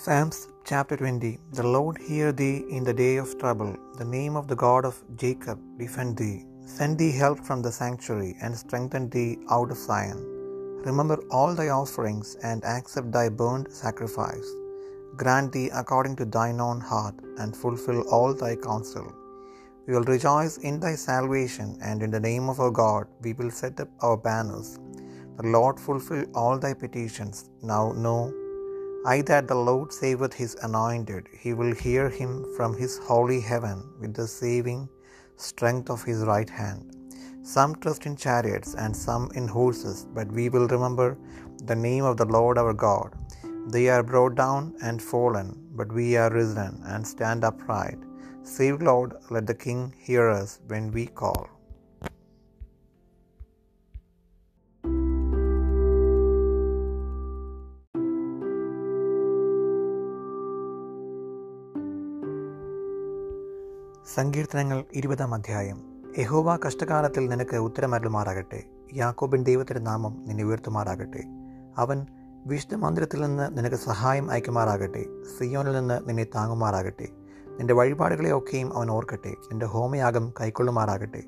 Psalms chapter 20 The Lord hear thee in the day of trouble. The name of the God of Jacob defend thee. Send thee help from the sanctuary, and strengthen thee out of Zion. Remember all thy offerings, and accept thy burnt sacrifice. Grant thee according to thine own heart, and fulfill all thy counsel. We will rejoice in thy salvation, and in the name of our God we will set up our banners. The Lord fulfill all thy petitions. Now know I that the Lord saveth his anointed, he will hear him from his holy heaven with the saving strength of his right hand. Some trust in chariots and some in horses, but we will remember the name of the Lord our God. They are brought down and fallen, but we are risen and stand upright. Save, Lord, let the King hear us when we call. സങ്കീർത്തനങ്ങൾ ഇരുപതാം അധ്യായം. യഹോവ കഷ്ടകാലത്തിൽ നിനക്ക് ഉത്തരമരുളുമാറാകട്ടെ. യാക്കോബിൻ ദൈവത്തിന്റെ നാമം നിന്നെ ഉയർത്തുമാറാകട്ടെ. അവൻ വിശുദ്ധമന്ദിരത്തിൽ നിന്ന് നിനക്ക് സഹായം അയക്കുമാറാകട്ടെ. സിയോനിൽ നിന്ന് നിന്നെ താങ്ങുമാറാകട്ടെ. നിന്റെ വഴിപാടുകളെയൊക്കെയും അവൻ ഓർക്കട്ടെ. നിന്റെ ഹോമയാഗം കൈക്കൊള്ളുമാറാകട്ടെ.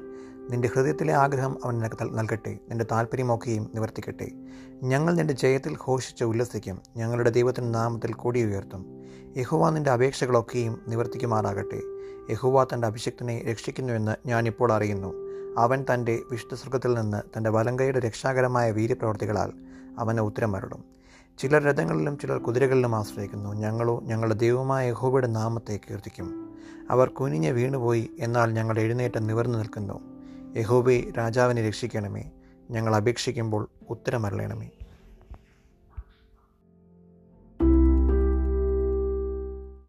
നിന്റെ ഹൃദയത്തിലെ ആഗ്രഹം അവൻ നിനക്ക് നൽകട്ടെ. നിന്റെ താല്പര്യമൊക്കെയും നിവർത്തിക്കട്ടെ. ഞങ്ങൾ നിന്റെ ജയത്തിൽ ഘോഷിച്ച് ഉല്ലസിക്കും. ഞങ്ങളുടെ ദൈവത്തിന്റെ നാമത്തിൽ കൊടി ഉയർത്തും. യഹോവ നിന്റെ അപേക്ഷകളൊക്കെയും നിവർത്തിക്കുമാറാകട്ടെ. യഹുവ തന്റെ അഭിഷക്തനെ രക്ഷിക്കുന്നുവെന്ന് ഞാനിപ്പോൾ അറിയുന്നു. അവൻ തന്റെ വിഷ്ണുസൃഗത്തിൽ നിന്ന് തന്റെ വലങ്കയുടെ രക്ഷാകരമായ വീര്യപ്രവർത്തികളാൽ അവന് വരടും ചിലർ രഥങ്ങളിലും ചിലർ കുതിരകളിലും ആശ്രയിക്കുന്നു. ഞങ്ങളോ ഞങ്ങളുടെ ദൈവമായ യഹോവയുടെ നാമത്തെ കീർത്തിക്കും. അവർ കുനിഞ്ഞ് വീണുപോയി എന്നാൽ ഞങ്ങൾ എഴുന്നേറ്റ് നിവർന്നു നിൽക്കുന്നു. യഹോബെ രാജാവിനെ രക്ഷിക്കണമേ. ഞങ്ങൾ അപേക്ഷിക്കുമ്പോൾ ഉത്തരമരളയണമേ